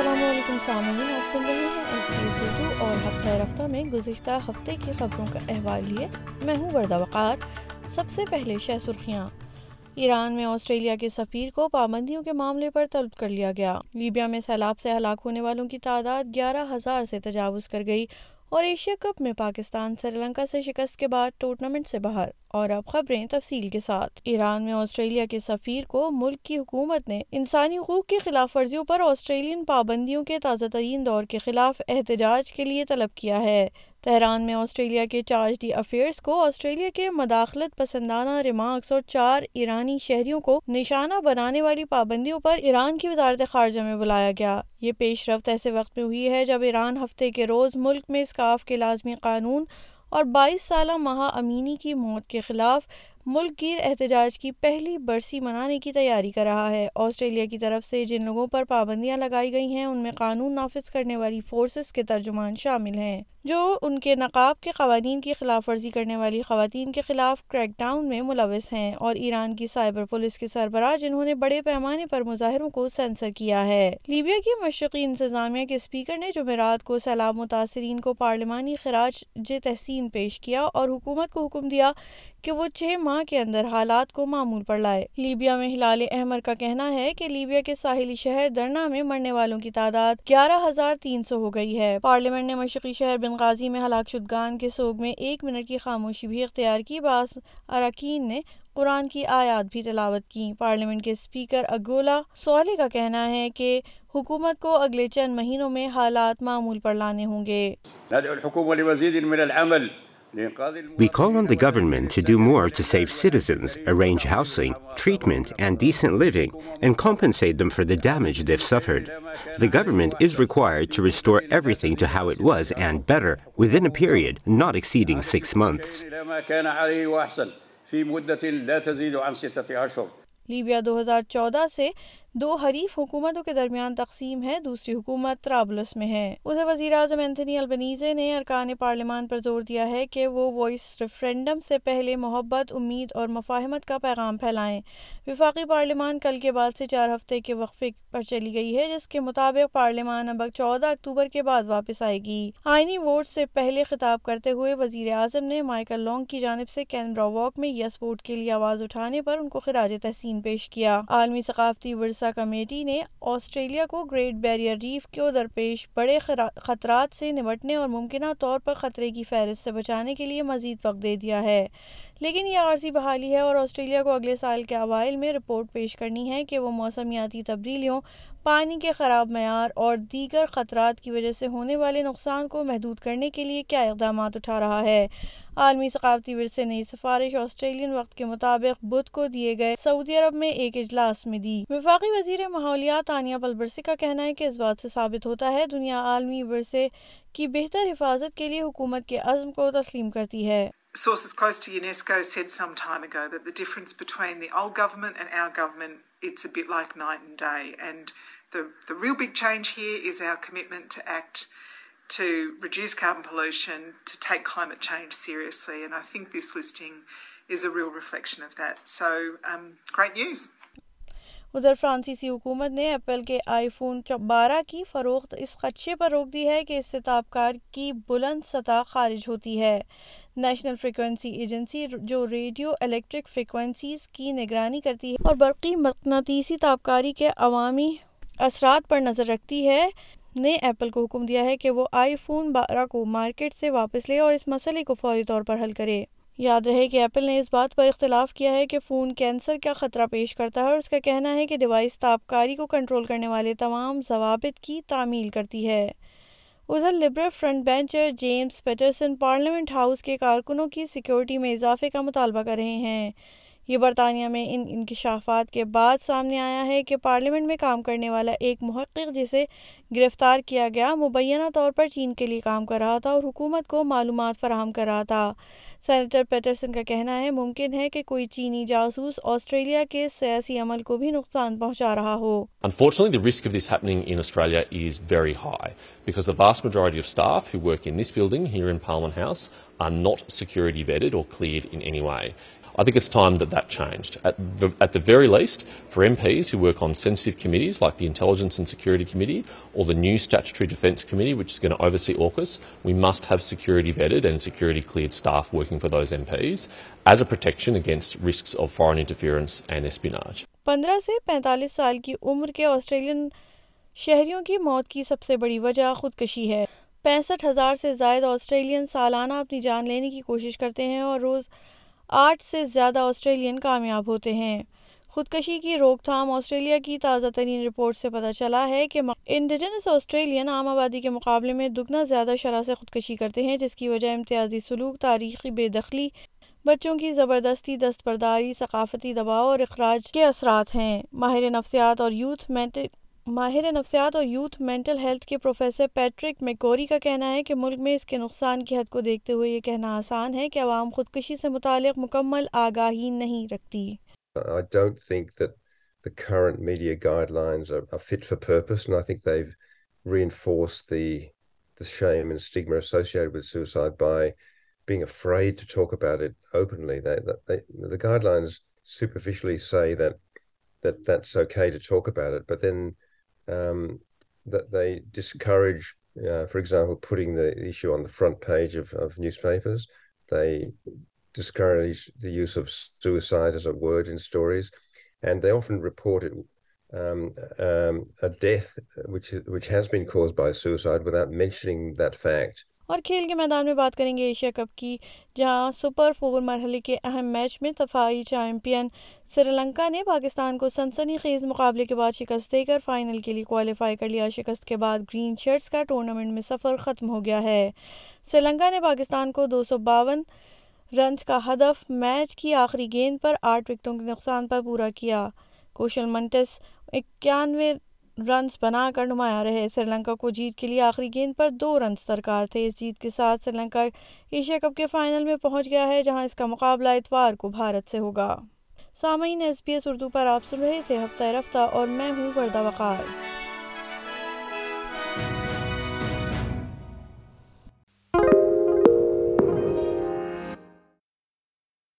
السلام علیکم آپ سن رہے ہیں ایس بی اردو اور ہفتہ رفتہ میں گزشتہ ہفتے کی خبروں کا احوال لیے میں ہوں وردہ وقار سب سے پہلے شہ سرخیاں ایران میں آسٹریلیا کے سفیر کو پابندیوں کے معاملے پر طلب کر لیا گیا لیبیا میں سیلاب سے ہلاک ہونے والوں کی تعداد گیارہ ہزار سے تجاوز کر گئی اور ایشیا کپ میں پاکستان سری لنکا سے شکست کے بعد ٹورنامنٹ سے باہر اور اب خبریں تفصیل کے ساتھ ایران میں آسٹریلیا کے سفیر کو ملک کی حکومت نے انسانی حقوق کی خلاف ورزیوں پر آسٹریلین پابندیوں کے تازہ ترین دور کے خلاف احتجاج کے لیے طلب کیا ہے تہران میں آسٹریلیا کے چارج ڈی تہرانس کو آسٹریلیا کے مداخلت پسندانہ ریمارکس اور چار ایرانی شہریوں کو نشانہ بنانے والی پابندیوں پر ایران کی وزارت خارجہ میں بلایا گیا یہ پیش رفت ایسے وقت میں ہوئی ہے جب ایران ہفتے کے روز ملک میں اسکاف کے لازمی قانون اور بائیس سالہ مہا امینی کی موت کے خلاف ملک گیر احتجاج کی پہلی برسی منانے کی تیاری کر رہا ہے آسٹریلیا کی طرف سے جن لوگوں پر پابندیاں لگائی گئی ہیں ان میں قانون نافذ کرنے والی فورسز کے ترجمان شامل ہیں جو ان کے نقاب کے قوانین کی خلاف ورزی کرنے والی خواتین کے خلاف کریک ڈاؤن میں ملوث ہیں اور ایران کی سائبر پولیس کے سربراہ جنہوں نے بڑے پیمانے پر مظاہروں کو سینسر کیا ہے لیبیا کی مشرقی انتظامیہ کے اسپیکر نے جمعرات کو سیلاب متاثرین کو پارلیمانی خراج تحسین پیش کیا اور حکومت کو حکم دیا کہ وہ چھ ماہ کے اندر حالات کو معمول پر لائے لیبیا میں ہلال احمر کا کہنا ہے کہ لیبیا کے ساحلی شہر درنا میں مرنے والوں کی تعداد گیارہ ہزار تین سو ہو گئی ہے پارلیمنٹ نے مشرقی شہر بن غازی میں ہلاک شدگان کے سوگ میں ایک منٹ کی خاموشی بھی اختیار کی بعض اراکین نے قرآن کی آیات بھی تلاوت کی پارلیمنٹ کے اسپیکر اگولا سولے کا کہنا ہے کہ حکومت کو اگلے چند مہینوں میں حالات معمول پر لانے ہوں گے گورنمنٹ نارس منتھ لیبیا دو ہزار چودہ سے دو حریف حکومتوں کے درمیان تقسیم ہے دوسری حکومت ترابلس میں ہے ادھر وزیر اعظم البنیزے نے ارکان پارلیمان پر زور دیا ہے کہ وہ وائس ریفرینڈم سے پہلے محبت امید اور مفاہمت کا پیغام پھیلائیں وفاقی پارلیمان کل کے بعد سے چار ہفتے کے وقفے پر چلی گئی ہے جس کے مطابق پارلیمان اب چودہ اکتوبر کے بعد واپس آئے گی آئینی ووٹ سے پہلے خطاب کرتے ہوئے وزیر اعظم نے مائیکل لانگ کی جانب سے کینبرا واک میں یس ووٹ کے لیے آواز اٹھانے پر ان کو خراج تحسین پیش کیا عالمی ثقافتی سا کمیٹی نے آسٹریلیا کو گریٹ بیریئر ریف کو درپیش بڑے خطرات سے نمٹنے اور ممکنہ طور پر خطرے کی فہرست سے بچانے کے لیے مزید وقت دے دیا ہے لیکن یہ عارضی بحالی ہے اور آسٹریلیا کو اگلے سال کے اوائل میں رپورٹ پیش کرنی ہے کہ وہ موسمیاتی تبدیلیوں پانی کے خراب معیار اور دیگر خطرات کی وجہ سے ہونے والے نقصان کو محدود کرنے کے لیے کیا اقدامات اٹھا رہا ہے عالمی ثقافتی سفارش آسٹریلین وقت کے مطابق بدھ کو گئے سعودی عرب میں میں ایک اجلاس دی وفاقی وزیر ماحولیات کے لیے حکومت کے عزم کو تسلیم کرتی ہے to reduce carbon pollution, to take climate change seriously. And I think this listing is a real reflection of that. So, um, great news. ادھر فرانسیسی حکومت نے ایپل کے آئی فون بارہ کی فروخت اس خدشے پر روک دی ہے کہ اس سے تابکار کی بلند سطح خارج ہوتی ہے نیشنل فریکوینسی ایجنسی جو ریڈیو الیکٹرک فریکوینسیز کی نگرانی کرتی ہے اور برقی مقناطیسی تابکاری کے عوامی اثرات پر نظر رکھتی ہے نے ایپل کو حکم دیا ہے کہ وہ آئی فون بارہ کو مارکیٹ سے واپس لے اور اس مسئلے کو فوری طور پر حل کرے یاد رہے کہ ایپل نے اس بات پر اختلاف کیا ہے کہ فون کینسر کا خطرہ پیش کرتا ہے اور اس کا کہنا ہے کہ ڈیوائس تابکاری کو کنٹرول کرنے والے تمام ضوابط کی تعمیل کرتی ہے ادھر liberal front bencher James Paterson parliament house کے کارکنوں کی سیکیورٹی میں اضافے کا مطالبہ کر رہے ہیں یہ برطانیہ میں ان انکشافات کے بعد سامنے آیا ہے کہ پارلیمنٹ میں کام کرنے والا ایک محقق جسے گرفتار کیا گیا مبینہ طور پر چین کے لیے کام کر رہا تھا اور حکومت کو معلومات فراہم کر رہا تھا سینیٹر پیٹرسن کا کہنا ہے ممکن ہے کہ کوئی چینی جاسوس آسٹریلیا کے سیاسی عمل کو بھی نقصان پہنچا رہا ہو Unfortunately, the risk of this happening in Australia is very high because the vast majority of staff who work in this building here in Parliament House are not security vetted or cleared in any way. I think it's time that that changed. At the, at the very least, for MPs who work on sensitive committees like the Intelligence and Security Committee or the new Statutory Defence Committee, which is going to oversee AUKUS, we must have security vetted and security cleared staff working for those MPs as a protection against risks of foreign interference and espionage. 15 سے 45 سال کی عمر کے Australian شہریوں کی موت کی سب سے بڑی وجہ خودکشی ہے پینسٹھ ہزار سے زائد آسٹریلین سالانہ اپنی جان لینے کی کوشش کرتے ہیں اور روز آٹھ سے زیادہ آسٹریلین کامیاب ہوتے ہیں خودکشی کی روک تھام آسٹریلیا کی تازہ ترین رپورٹ سے پتہ چلا ہے کہ انڈیجنس آسٹریلین عام آبادی کے مقابلے میں دگنا زیادہ شرح سے خودکشی کرتے ہیں جس کی وجہ امتیازی سلوک تاریخی بے دخلی بچوں کی زبردستی دستبرداری ثقافتی دباؤ اور اخراج کے اثرات ہیں ماہر نفسیات اور یوتھ مینٹ ماہر نفسیات اور یوتھ مینٹل ہیلتھ کے پروفیسر پیٹرک میکوری کا کہنا ہے کہ ملک میں اس کے نقصان کی حد کو دیکھتے ہوئے یہ کہنا آسان ہے کہ عوام خودکشی سے متعلق مکمل آگاہی نہیں رکھتی I don't think that the current media guidelines are, are fit for purpose and I think they've reinforced the, the shame and stigma associated with suicide by being afraid to talk about it openly. They, they, the guidelines superficially say that that that's okay to talk about it, but then Um, that they discourage, uh, for example, putting the issue on the front page of newspapers. They discourage the use of suicide as a word in stories, and they often report it, um, um, a death which has been caused by suicide without mentioning that fact. اور کھیل کے میدان میں بات کریں گے Asia cup کی جہاں سپر فور مرحلے کے اہم میچ میں دفاعی چیمپئن سری لنکا نے پاکستان کو سنسنی خیز مقابلے کے بعد شکست دے کر فائنل کے لیے کوالیفائی کر لیا شکست کے بعد گرین شرٹس کا ٹورنامنٹ میں سفر ختم ہو گیا ہے سری لنکا نے پاکستان کو دو سو باون رنز کا ہدف میچ کی آخری گیند پر آٹھ وکٹوں کے نقصان پر پورا کیا کوشل منٹس اکیانوے رنز بنا کر نمایاں رہے سری لنکا کو جیت کے لیے آخری گیند پر دو رنز ترکار تھے اس جیت کے ساتھ سری لنکا ایشیا کپ کے فائنل میں پہنچ گیا ہے جہاں اس کا مقابلہ اتوار کو بھارت سے ہوگا سامعین ایس بی ایس اردو پر آپ سن رہے تھے ہفتہ رفتہ اور میں ہوں وردہ وقار